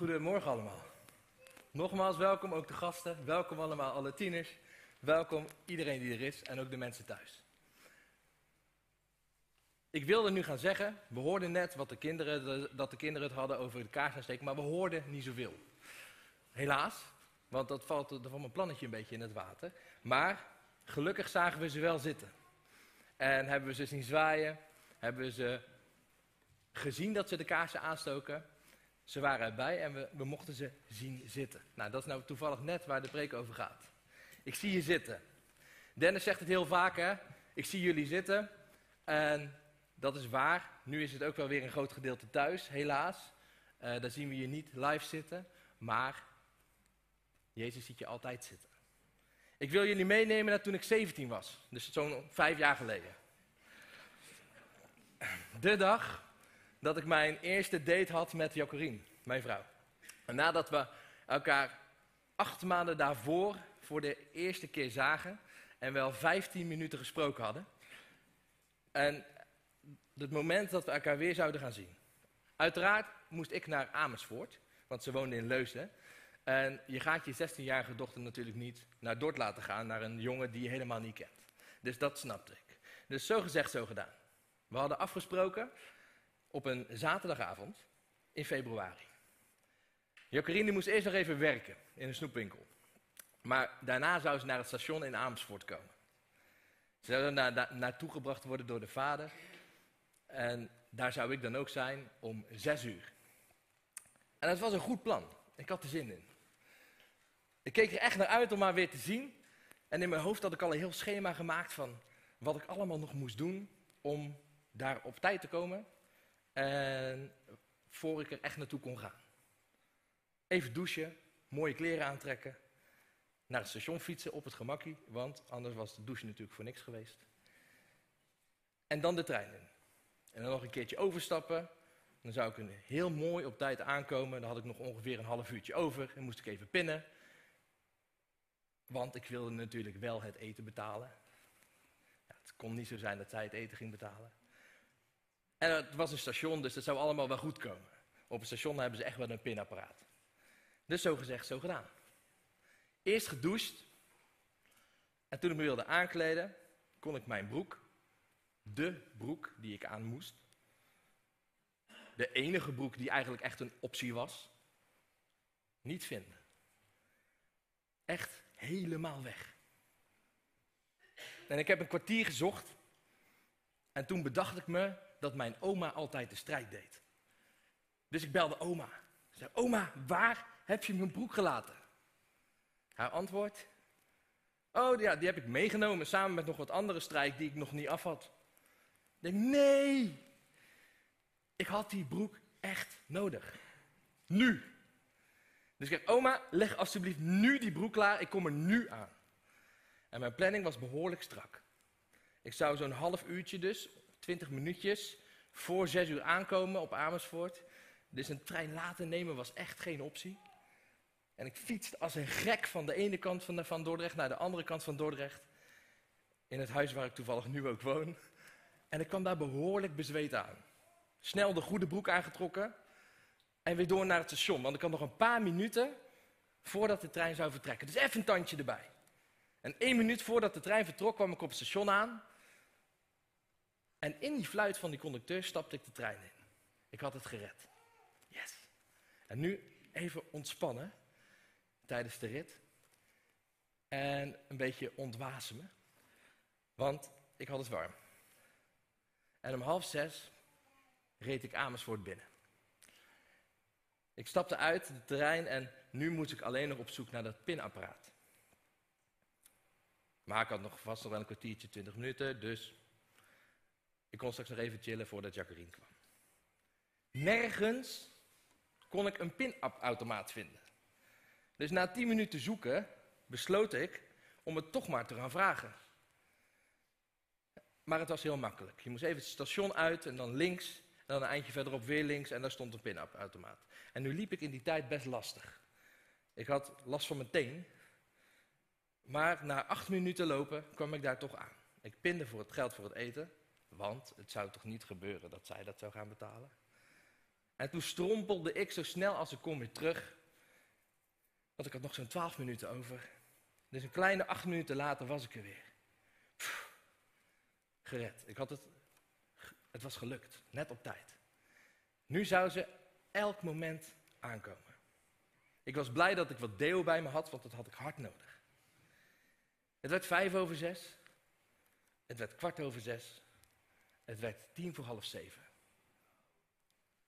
Goedemorgen allemaal. Nogmaals welkom, ook de gasten. Welkom allemaal, alle tieners. Welkom iedereen die er is en ook de mensen thuis. Ik wilde nu gaan zeggen, we hoorden net wat de kinderen, dat de kinderen het hadden over de kaars aansteken, maar we hoorden niet zoveel. Helaas, want dat valt van mijn plannetje een beetje in het water. Maar gelukkig zagen we ze wel zitten. En hebben we ze zien zwaaien, hebben we ze gezien dat ze de kaarsen aanstoken. Ze waren erbij en we, we mochten ze zien zitten. Nou, dat is nou toevallig net waar de preek over gaat. Ik zie je zitten. Dennis zegt het heel vaak, hè. Ik zie jullie zitten. En dat is waar. Nu is het ook wel weer een groot gedeelte thuis, helaas. Uh, daar zien we je niet live zitten. Maar Jezus ziet je altijd zitten. Ik wil jullie meenemen naar toen ik 17 was. Dus zo'n vijf jaar geleden. De dag dat ik mijn eerste date had met Jacorien, mijn vrouw. En nadat we elkaar acht maanden daarvoor voor de eerste keer zagen en wel 15 minuten gesproken hadden. En het moment dat we elkaar weer zouden gaan zien. Uiteraard moest ik naar Amersfoort, want ze woonde in Leusden. En je gaat je 16-jarige dochter natuurlijk niet naar Dort laten gaan, naar een jongen die je helemaal niet kent. Dus dat snapte ik. Dus zo gezegd, zo gedaan. We hadden afgesproken op een zaterdagavond in februari. Jokerine moest eerst nog even werken in een snoepwinkel. Maar daarna zou ze naar het station in Amersfoort komen. Ze zou daar naartoe gebracht worden door de vader. En daar zou ik dan ook zijn om zes uur. En dat was een goed plan. Ik had er zin in. Ik keek er echt naar uit om haar weer te zien. En in mijn hoofd had ik al een heel schema gemaakt van wat ik allemaal nog moest doen om daar op tijd te komen. En voor ik er echt naartoe kon gaan. Even douchen, mooie kleren aantrekken, naar het station fietsen op het gemakkie, want anders was de douche natuurlijk voor niks geweest. En dan de trein in. En dan nog een keertje overstappen. Dan zou ik een heel mooi op tijd aankomen. Dan had ik nog ongeveer een half uurtje over en moest ik even pinnen. Want ik wilde natuurlijk wel het eten betalen. Ja, het kon niet zo zijn dat zij het eten ging betalen. En het was een station, dus dat zou allemaal wel goed komen. Op een station hebben ze echt wel een pinapparaat. Dus zo gezegd, zo gedaan. Eerst gedoucht. En toen ik me wilde aankleden, kon ik mijn broek, de broek die ik aan moest, de enige broek die eigenlijk echt een optie was, niet vinden. Echt helemaal weg. En ik heb een kwartier gezocht. En toen bedacht ik me dat mijn oma altijd de strijd deed. Dus ik belde oma. Ik zei, oma, waar heb je mijn broek gelaten? Haar antwoord? Oh ja, die heb ik meegenomen samen met nog wat andere strijd die ik nog niet af had. Ik denk, nee, ik had die broek echt nodig. Nu. Dus ik zeg, oma, leg alsjeblieft nu die broek klaar, ik kom er nu aan. En mijn planning was behoorlijk strak. Ik zou zo'n half uurtje dus, 20 minuutjes, voor zes uur aankomen op Amersfoort. Dus een trein later nemen was echt geen optie. En ik fietste als een gek van de ene kant van, van Dordrecht naar de andere kant van Dordrecht. In het huis waar ik toevallig nu ook woon. En ik kwam daar behoorlijk bezweet aan. Snel de goede broek aangetrokken. En weer door naar het station. Want ik had nog een paar minuten voordat de trein zou vertrekken. Dus even een tandje erbij. En één minuut voordat de trein vertrok kwam ik op het station aan. En in die fluit van die conducteur stapte ik de trein in. Ik had het gered. Yes. En nu even ontspannen tijdens de rit. En een beetje ontwasemen. Want ik had het warm. En om half zes reed ik Amersfoort binnen. Ik stapte uit de terrein en nu moest ik alleen nog op zoek naar dat pinapparaat. Maar ik had nog vast nog wel een kwartiertje, twintig minuten, dus ik kon straks nog even chillen voordat Jacqueline kwam. Nergens kon ik een pinautomaat vinden. Dus na tien minuten zoeken besloot ik om het toch maar te gaan vragen. Maar het was heel makkelijk. Je moest even het station uit en dan links. En dan een eindje verderop weer links en daar stond een pinautomaat. En nu liep ik in die tijd best lastig. Ik had last van mijn teen. Maar na acht minuten lopen kwam ik daar toch aan. Ik pinde voor het geld voor het eten. Want het zou toch niet gebeuren dat zij dat zou gaan betalen? En toen strompelde ik zo snel als ik kon weer terug. Want ik had nog zo'n twaalf minuten over. Dus een kleine acht minuten later was ik er weer. Gered. Ik had het, het was gelukt, net op tijd. Nu zou ze elk moment aankomen. Ik was blij dat ik wat deel bij me had, want dat had ik hard nodig. Het werd vijf over zes. Het werd kwart over zes. Het werd tien voor half zeven.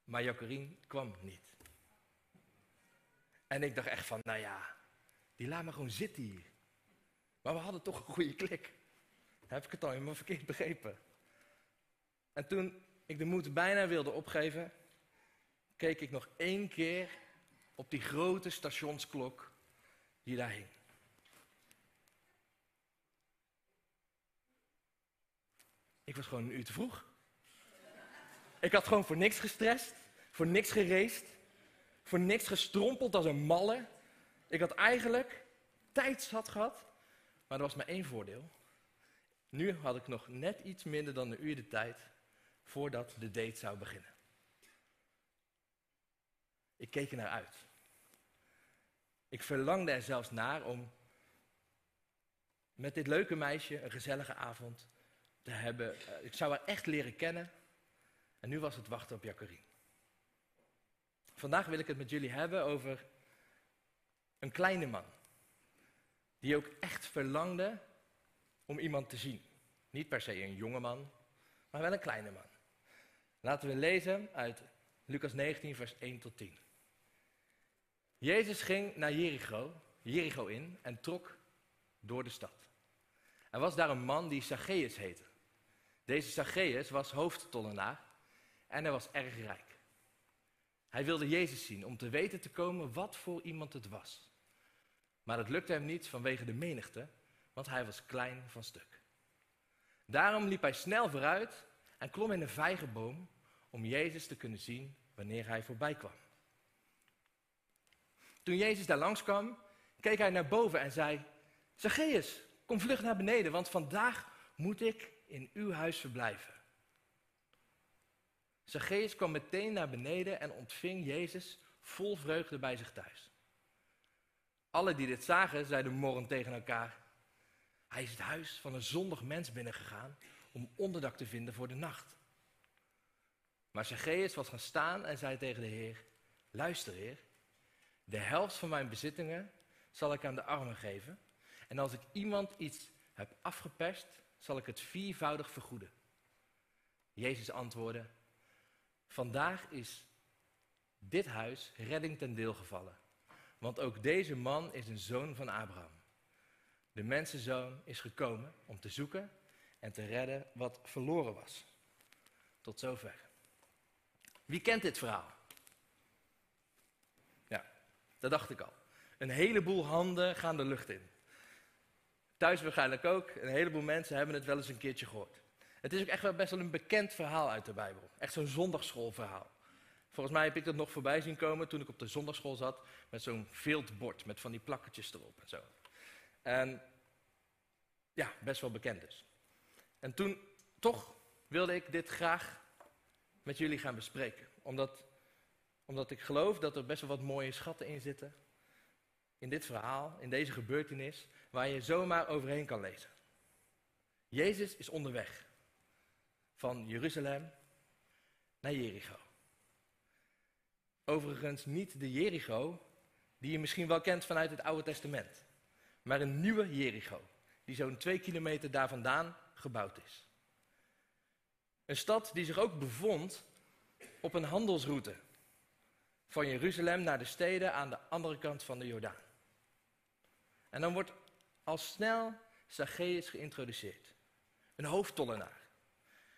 Maar Jacqueline kwam niet. En ik dacht echt van, nou ja, die laat me gewoon zitten hier. Maar we hadden toch een goede klik. Heb ik het al helemaal verkeerd begrepen. En toen ik de moed bijna wilde opgeven, keek ik nog één keer op die grote stationsklok die daar hing. Ik was gewoon een uur te vroeg. Ik had gewoon voor niks gestrest, voor niks gereest, voor niks gestrompeld als een malle. Ik had eigenlijk tijdsat gehad, maar er was maar één voordeel. Nu had ik nog net iets minder dan een uur de tijd voordat de date zou beginnen. Ik keek er naar uit. Ik verlangde er zelfs naar om met dit leuke meisje een gezellige avond te hebben. Eh, ik zou haar echt leren kennen. En nu was het wachten op Jacqueline. Vandaag wil ik het met jullie hebben over een kleine man. Die ook echt verlangde om iemand te zien. Niet per se een jonge man, maar wel een kleine man. Laten we lezen uit Lucas 19, vers 1 tot 10. Jezus ging naar Jericho, Jericho in en trok door de stad. Er was daar een man die Zacchaeus heette. Deze Zacchaeus was hoofdtollenaar en hij was erg rijk. Hij wilde Jezus zien om te weten te komen wat voor iemand het was. Maar het lukte hem niet vanwege de menigte, want hij was klein van stuk. Daarom liep hij snel vooruit en klom in een vijgenboom om Jezus te kunnen zien wanneer hij voorbij kwam. Toen Jezus daar langskwam, keek hij naar boven en zei: Zacchaeus, kom vlug naar beneden, want vandaag moet ik in uw huis verblijven. Zacchaeus kwam meteen naar beneden en ontving Jezus vol vreugde bij zich thuis. Alle die dit zagen, zeiden morrend tegen elkaar: Hij is het huis van een zondig mens binnengegaan om onderdak te vinden voor de nacht. Maar Zacchaeus was gaan staan en zei tegen de Heer: Luister, Heer, de helft van mijn bezittingen zal ik aan de armen geven. En als ik iemand iets heb afgeperst, zal ik het viervoudig vergoeden. Jezus antwoordde: Vandaag is dit huis redding ten deel gevallen. Want ook deze man is een zoon van Abraham. De mensenzoon is gekomen om te zoeken en te redden wat verloren was. Tot zover. Wie kent dit verhaal? Ja, dat dacht ik al. Een heleboel handen gaan de lucht in. Thuis waarschijnlijk ook. Een heleboel mensen hebben het wel eens een keertje gehoord. Het is ook echt wel best wel een bekend verhaal uit de Bijbel. Echt zo'n zondagschoolverhaal. Volgens mij heb ik dat nog voorbij zien komen toen ik op de zondagschool zat. Met zo'n veldbord met van die plakketjes erop en zo. En ja, best wel bekend dus. En toen, toch wilde ik dit graag met jullie gaan bespreken. Omdat, omdat ik geloof dat er best wel wat mooie schatten in zitten. In dit verhaal, in deze gebeurtenis, waar je zomaar overheen kan lezen. Jezus is onderweg van Jeruzalem naar Jericho. Overigens niet de Jericho die je misschien wel kent vanuit het Oude Testament, maar een nieuwe Jericho, die zo'n twee kilometer daar vandaan gebouwd is. Een stad die zich ook bevond op een handelsroute van Jeruzalem naar de steden aan de andere kant van de Jordaan. En dan wordt al snel Zacchaeus geïntroduceerd. Een hoofdtollenaar.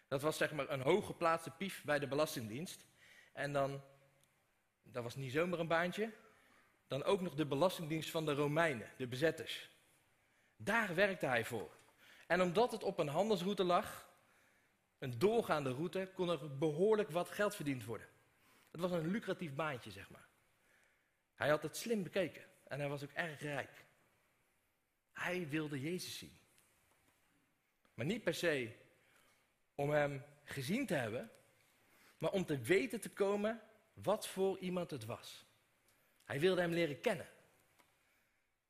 Dat was zeg maar een hooggeplaatste pief bij de Belastingdienst. En dan, dat was niet zomaar een baantje, dan ook nog de Belastingdienst van de Romeinen, de bezetters. Daar werkte hij voor. En omdat het op een handelsroute lag, een doorgaande route, kon er behoorlijk wat geld verdiend worden. Het was een lucratief baantje, zeg maar. Hij had het slim bekeken en hij was ook erg rijk. Hij wilde Jezus zien. Maar niet per se om hem gezien te hebben, maar om te weten te komen wat voor iemand het was. Hij wilde hem leren kennen.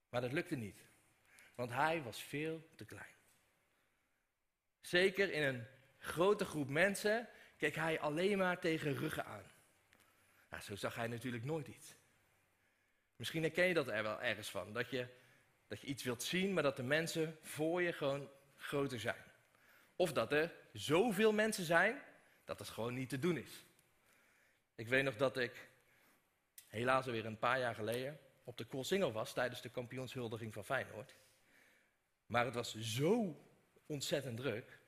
Maar dat lukte niet, want hij was veel te klein. Zeker in een grote groep mensen keek hij alleen maar tegen ruggen aan. Nou, zo zag hij natuurlijk nooit iets. Misschien herken je dat er wel ergens van. Dat je, dat je iets wilt zien, maar dat de mensen voor je gewoon groter zijn. Of dat er zoveel mensen zijn dat het gewoon niet te doen is. Ik weet nog dat ik, helaas alweer een paar jaar geleden, op de Koolsingel was tijdens de kampioenshuldiging van Feyenoord. Maar het was zo ontzettend druk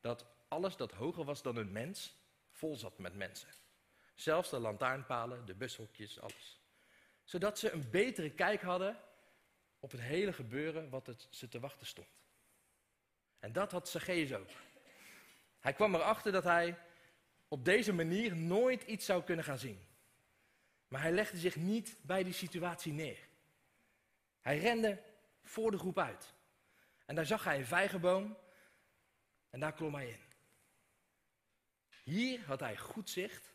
dat alles dat hoger was dan een mens vol zat met mensen. Zelfs de lantaarnpalen, de bushokjes, alles. Zodat ze een betere kijk hadden op het hele gebeuren wat het ze te wachten stond. En dat had Zacchaeus ook. Hij kwam erachter dat hij op deze manier nooit iets zou kunnen gaan zien. Maar hij legde zich niet bij die situatie neer. Hij rende voor de groep uit. En daar zag hij een vijgenboom en daar klom hij in. Hier had hij goed zicht.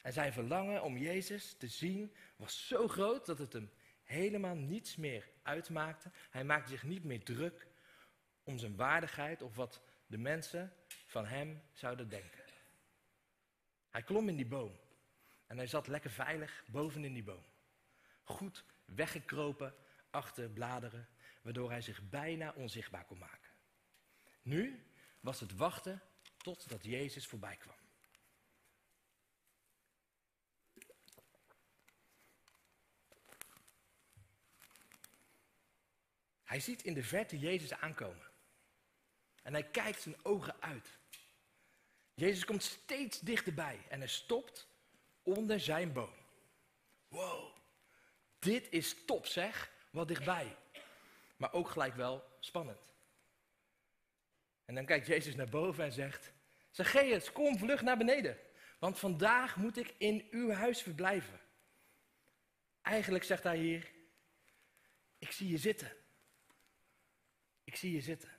En zijn verlangen om Jezus te zien was zo groot dat het hem helemaal niets meer uitmaakte. Hij maakte zich niet meer druk om zijn waardigheid of wat de mensen van hem zouden denken. Hij klom in die boom en hij zat lekker veilig boven in die boom. Goed weggekropen achter bladeren, waardoor hij zich bijna onzichtbaar kon maken. Nu was het wachten totdat Jezus voorbij kwam. Hij ziet in de verte Jezus aankomen. En hij kijkt zijn ogen uit. Jezus komt steeds dichterbij en hij stopt onder zijn boom. Wow, dit is top zeg, wat dichtbij. Maar ook gelijk wel spannend. En dan kijkt Jezus naar boven en zegt, Zacchaeus, kom vlug naar beneden, want vandaag moet ik in uw huis verblijven. Eigenlijk zegt hij hier, ik zie je zitten. Ik zie je zitten.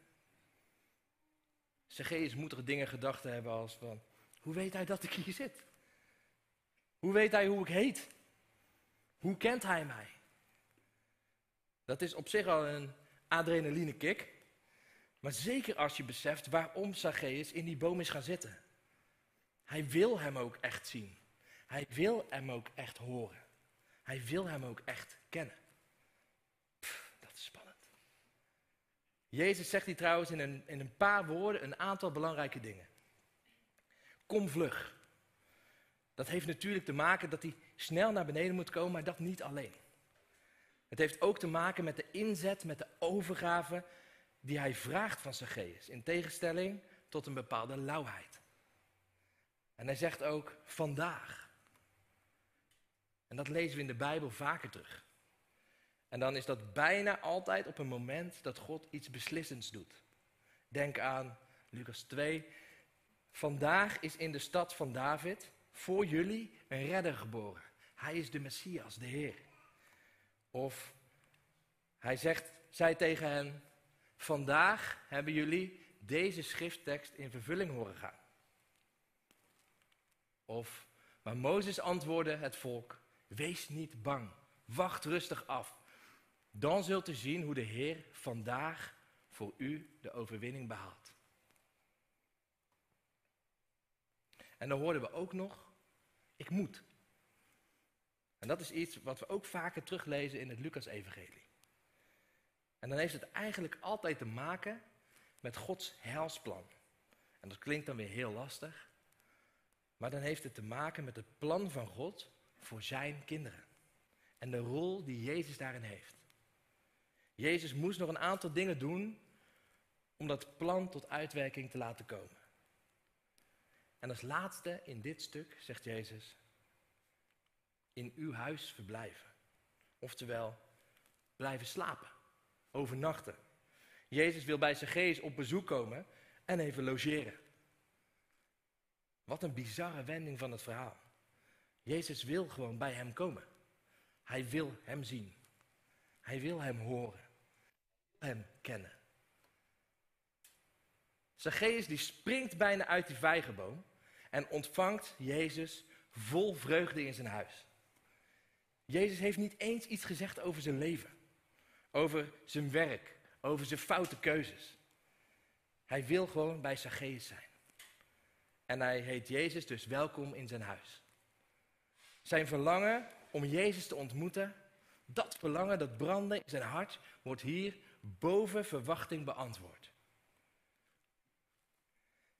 Zacchaeus moet er dingen gedachten hebben als van, hoe weet hij dat ik hier zit? Hoe weet hij hoe ik heet? Hoe kent hij mij? Dat is op zich al een adrenaline kick. Maar zeker als je beseft waarom Zacchaeus in die boom is gaan zitten. Hij wil hem ook echt zien. Hij wil hem ook echt horen. Hij wil hem ook echt kennen. dat is spannend. Jezus zegt hier trouwens in een, in een paar woorden een aantal belangrijke dingen. Kom vlug. Dat heeft natuurlijk te maken dat hij snel naar beneden moet komen, maar dat niet alleen. Het heeft ook te maken met de inzet, met de overgave die hij vraagt van Zacchaeus, in tegenstelling tot een bepaalde lauwheid. En hij zegt ook vandaag. En dat lezen we in de Bijbel vaker terug. En dan is dat bijna altijd op een moment dat God iets beslissends doet. Denk aan Lucas 2. Vandaag is in de stad van David voor jullie een redder geboren. Hij is de Messias, de Heer. Of hij zegt, zei tegen hen, vandaag hebben jullie deze schrifttekst in vervulling horen gaan. Of, maar Mozes antwoordde het volk, wees niet bang, wacht rustig af. Dan zult u zien hoe de Heer vandaag voor u de overwinning behaalt. En dan hoorden we ook nog, ik moet. En dat is iets wat we ook vaker teruglezen in het Lucas-evangelie. En dan heeft het eigenlijk altijd te maken met Gods helsplan. En dat klinkt dan weer heel lastig. Maar dan heeft het te maken met het plan van God voor zijn kinderen. En de rol die Jezus daarin heeft. Jezus moest nog een aantal dingen doen om dat plan tot uitwerking te laten komen. En als laatste in dit stuk zegt Jezus, in uw huis verblijven. Oftewel, blijven slapen, overnachten. Jezus wil bij geest op bezoek komen en even logeren. Wat een bizarre wending van het verhaal. Jezus wil gewoon bij hem komen. Hij wil hem zien. Hij wil hem horen. Hem kennen. Zacchaeus die springt bijna uit die vijgenboom en ontvangt Jezus vol vreugde in zijn huis. Jezus heeft niet eens iets gezegd over zijn leven, over zijn werk, over zijn foute keuzes. Hij wil gewoon bij Zacchaeus zijn. En hij heet Jezus dus welkom in zijn huis. Zijn verlangen om Jezus te ontmoeten, dat verlangen, dat branden in zijn hart, wordt hier boven verwachting beantwoord.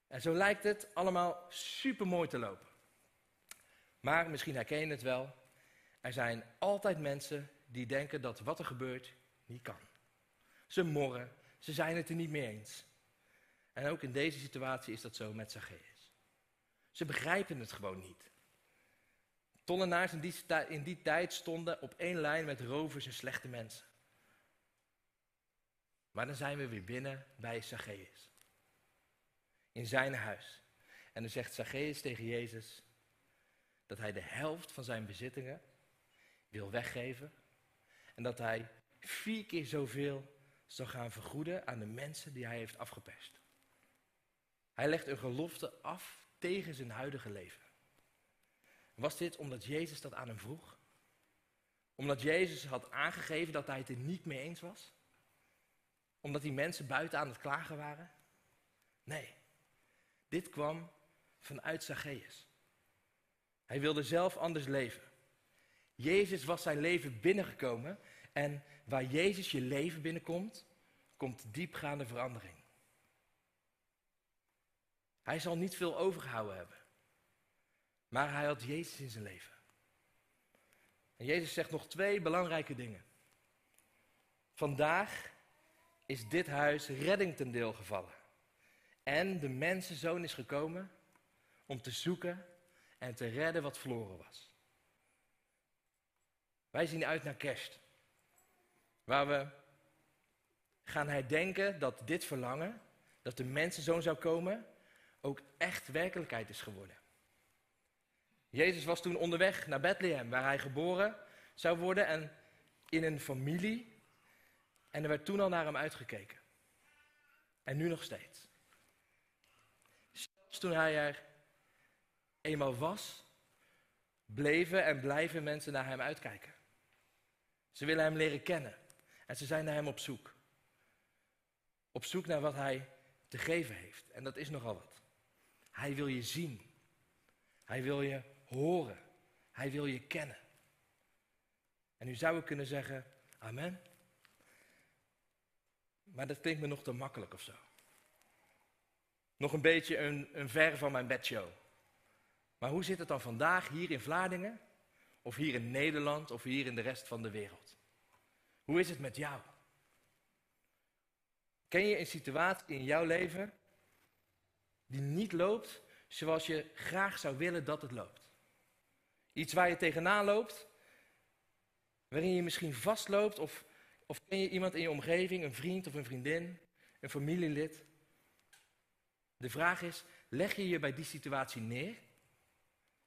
En zo lijkt het allemaal super mooi te lopen. Maar misschien herken je het wel. Er zijn altijd mensen die denken dat wat er gebeurt niet kan. Ze morren, ze zijn het er niet mee eens. En ook in deze situatie is dat zo met Zacchaeus. Ze begrijpen het gewoon niet. Tollenaars die, in die tijd stonden op één lijn met rovers en slechte mensen. Maar dan zijn we weer binnen bij Zacchaeus. In zijn huis. En dan zegt Zacchaeus tegen Jezus dat hij de helft van zijn bezittingen wil weggeven. En dat hij vier keer zoveel zal gaan vergoeden aan de mensen die hij heeft afgeperst. Hij legt een gelofte af tegen zijn huidige leven. Was dit omdat Jezus dat aan hem vroeg? Omdat Jezus had aangegeven dat hij het er niet mee eens was? Omdat die mensen buiten aan het klagen waren? Nee, dit kwam vanuit Zacchaeus. Hij wilde zelf anders leven. Jezus was zijn leven binnengekomen en waar Jezus je leven binnenkomt, komt diepgaande verandering. Hij zal niet veel overgehouden hebben. Maar hij had Jezus in zijn leven. En Jezus zegt nog twee belangrijke dingen. Vandaag is dit huis redding ten deel gevallen. En de mensenzoon is gekomen om te zoeken en te redden wat verloren was. Wij zien uit naar kerst. Waar we gaan herdenken dat dit verlangen, dat de mensenzoon zou komen, ook echt werkelijkheid is geworden. Jezus was toen onderweg naar Bethlehem, waar hij geboren zou worden en in een familie. En er werd toen al naar hem uitgekeken. En nu nog steeds. Zelfs toen hij er eenmaal was, bleven en blijven mensen naar hem uitkijken. Ze willen hem leren kennen en ze zijn naar hem op zoek. Op zoek naar wat hij te geven heeft. En dat is nogal wat. Hij wil je zien. Hij wil je horen. Hij wil je kennen. En nu zou kunnen zeggen, amen. Maar dat klinkt me nog te makkelijk of zo. Nog een beetje een, een ver van mijn bedshow. Maar hoe zit het dan vandaag hier in Vlaardingen? Of hier in Nederland of hier in de rest van de wereld? Hoe is het met jou? Ken je een situatie in jouw leven die niet loopt zoals je graag zou willen dat het loopt? Iets waar je tegenaan loopt, waarin je misschien vastloopt, of, of ken je iemand in je omgeving, een vriend of een vriendin, een familielid? De vraag is, leg je je bij die situatie neer?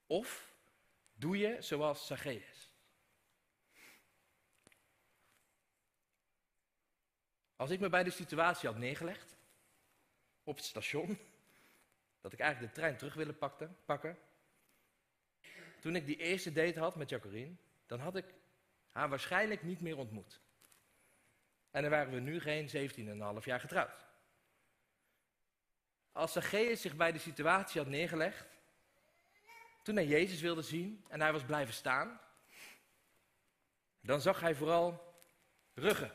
Of doe je zoals Zacchaeus? Als ik me bij de situatie had neergelegd, op het station, dat ik eigenlijk de trein terug wilde pakken, toen ik die eerste date had met Jacqueline, dan had ik haar waarschijnlijk niet meer ontmoet. En dan waren we nu geen 17,5 jaar getrouwd. Als Zacchaeus zich bij de situatie had neergelegd, toen hij Jezus wilde zien en hij was blijven staan, dan zag hij vooral ruggen.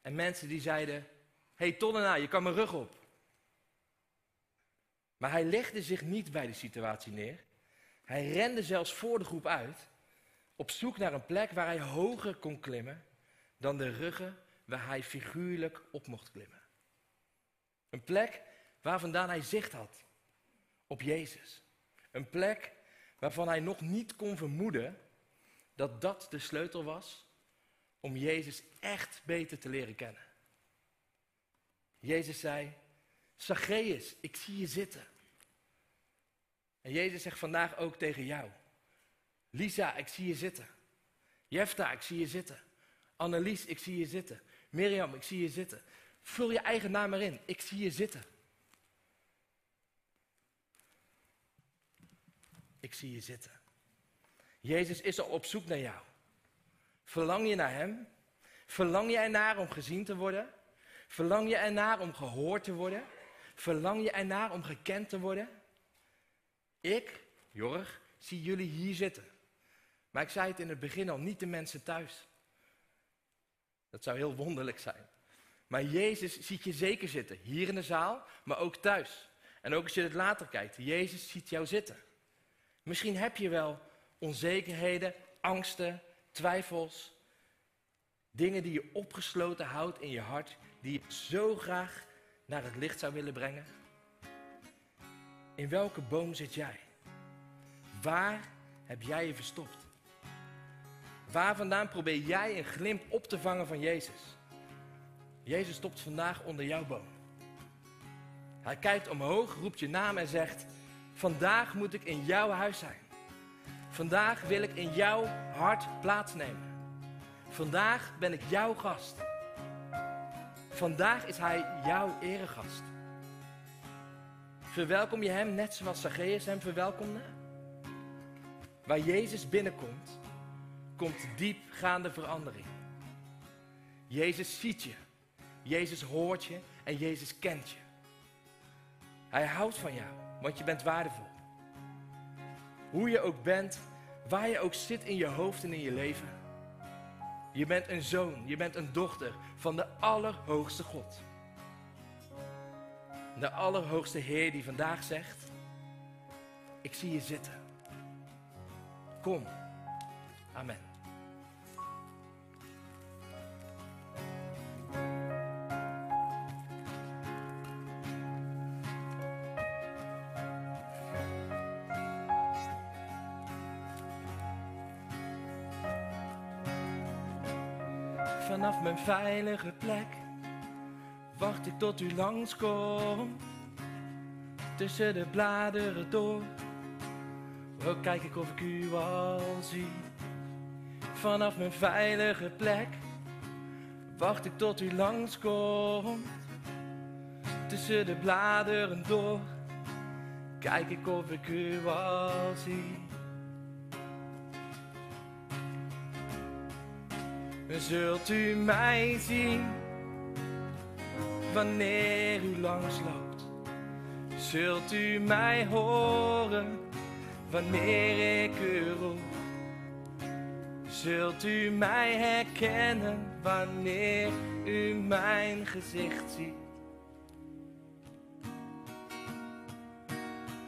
En mensen die zeiden, hey Tonnena, je kan mijn rug op. Maar hij legde zich niet bij de situatie neer. Hij rende zelfs voor de groep uit, op zoek naar een plek waar hij hoger kon klimmen dan de ruggen waar hij figuurlijk op mocht klimmen. Een plek waar vandaan hij zicht had op Jezus. Een plek waarvan hij nog niet kon vermoeden dat dat de sleutel was om Jezus echt beter te leren kennen. Jezus zei, Zacchaeus, ik zie je zitten. En Jezus zegt vandaag ook tegen jou. Lisa, ik zie je zitten. Jefta, ik zie je zitten. Annelies, ik zie je zitten. Mirjam, ik zie je zitten. Vul je eigen naam erin. Ik zie je zitten. ik zie je zitten. Jezus is al op zoek naar jou. Verlang je naar Hem? Verlang je ernaar om gezien te worden? Verlang je ernaar om gehoord te worden? Verlang je ernaar om gekend te worden? Ik, Jorg, zie jullie hier zitten. Maar ik zei het in het begin al, niet de mensen thuis. Dat zou heel wonderlijk zijn. Maar Jezus ziet je zeker zitten, hier in de zaal, maar ook thuis. En ook als je het later kijkt, Jezus ziet jou zitten. Misschien heb je wel onzekerheden, angsten, twijfels, dingen die je opgesloten houdt in je hart, die je zo graag naar het licht zou willen brengen. In welke boom zit jij? Waar heb jij je verstopt? Waar vandaan probeer jij een glimp op te vangen van Jezus? Jezus stopt vandaag onder jouw boom. Hij kijkt omhoog, roept je naam en zegt: Vandaag moet ik in jouw huis zijn. Vandaag wil ik in jouw hart plaatsnemen. Vandaag ben ik jouw gast. Vandaag is hij jouw eregast. Verwelkom je hem net zoals Zacchaeus hem verwelkomde? Waar Jezus binnenkomt, komt diepgaande verandering. Jezus ziet je, Jezus hoort je en Jezus kent je. Hij houdt van jou, want je bent waardevol. Hoe je ook bent, waar je ook zit in je hoofd en in je leven. Je bent een zoon, je bent een dochter van de Allerhoogste God. De Allerhoogste Heer die vandaag zegt, ik zie je zitten. Kom. Amen. vanaf mijn veilige plek. Wacht ik tot u langskomt, tussen de bladeren door. Kijk ik of ik u al zie, vanaf mijn veilige plek. Wacht ik tot u langskomt, tussen de bladeren door. Kijk ik of ik u al zie. zult u mij zien wanneer u langsloopt. Zult u mij horen wanneer ik u roep. Zult u mij herkennen wanneer u mijn gezicht ziet.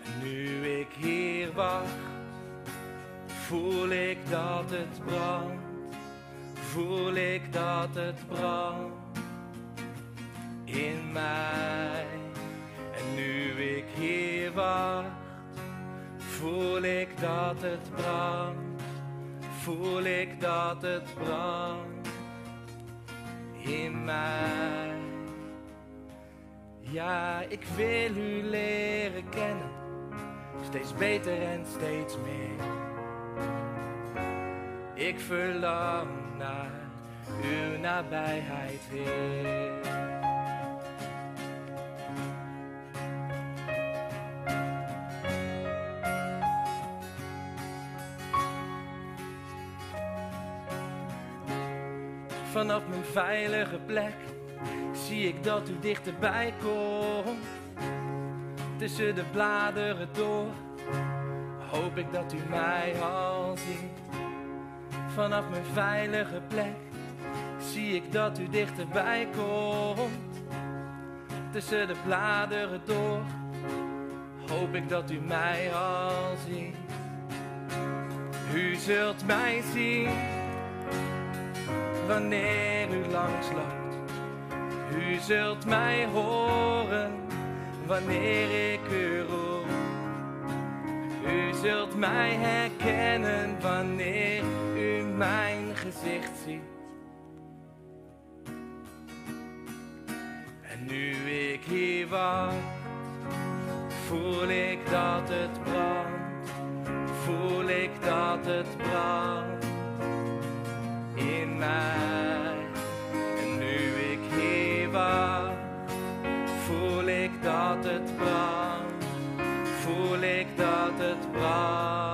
En nu ik hier wacht, voel ik dat het brandt voel ik dat het brandt in mij. En nu ik hier wacht, voel ik dat het brandt, voel ik dat het brandt in mij. Ja, ik wil u leren kennen, steeds beter en steeds meer. Ik verlang naar uw nabijheid, Heer. Vanaf mijn veilige plek zie ik dat u dichterbij komt. Tussen de bladeren door hoop ik dat u mij al ziet vanaf mijn veilige plek zie ik dat u dichterbij komt. Tussen de bladeren door hoop ik dat u mij al ziet. U zult mij zien wanneer u langsloopt. U zult mij horen wanneer ik u roep. U zult mij herkennen wanneer mijn gezicht ziet. En nu ik hier wacht, voel ik dat het brandt, voel ik dat het brandt in mij. En nu ik hier voel ik dat het brandt, voel ik dat het brandt.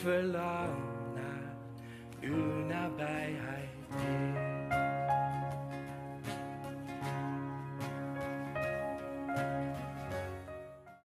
Ik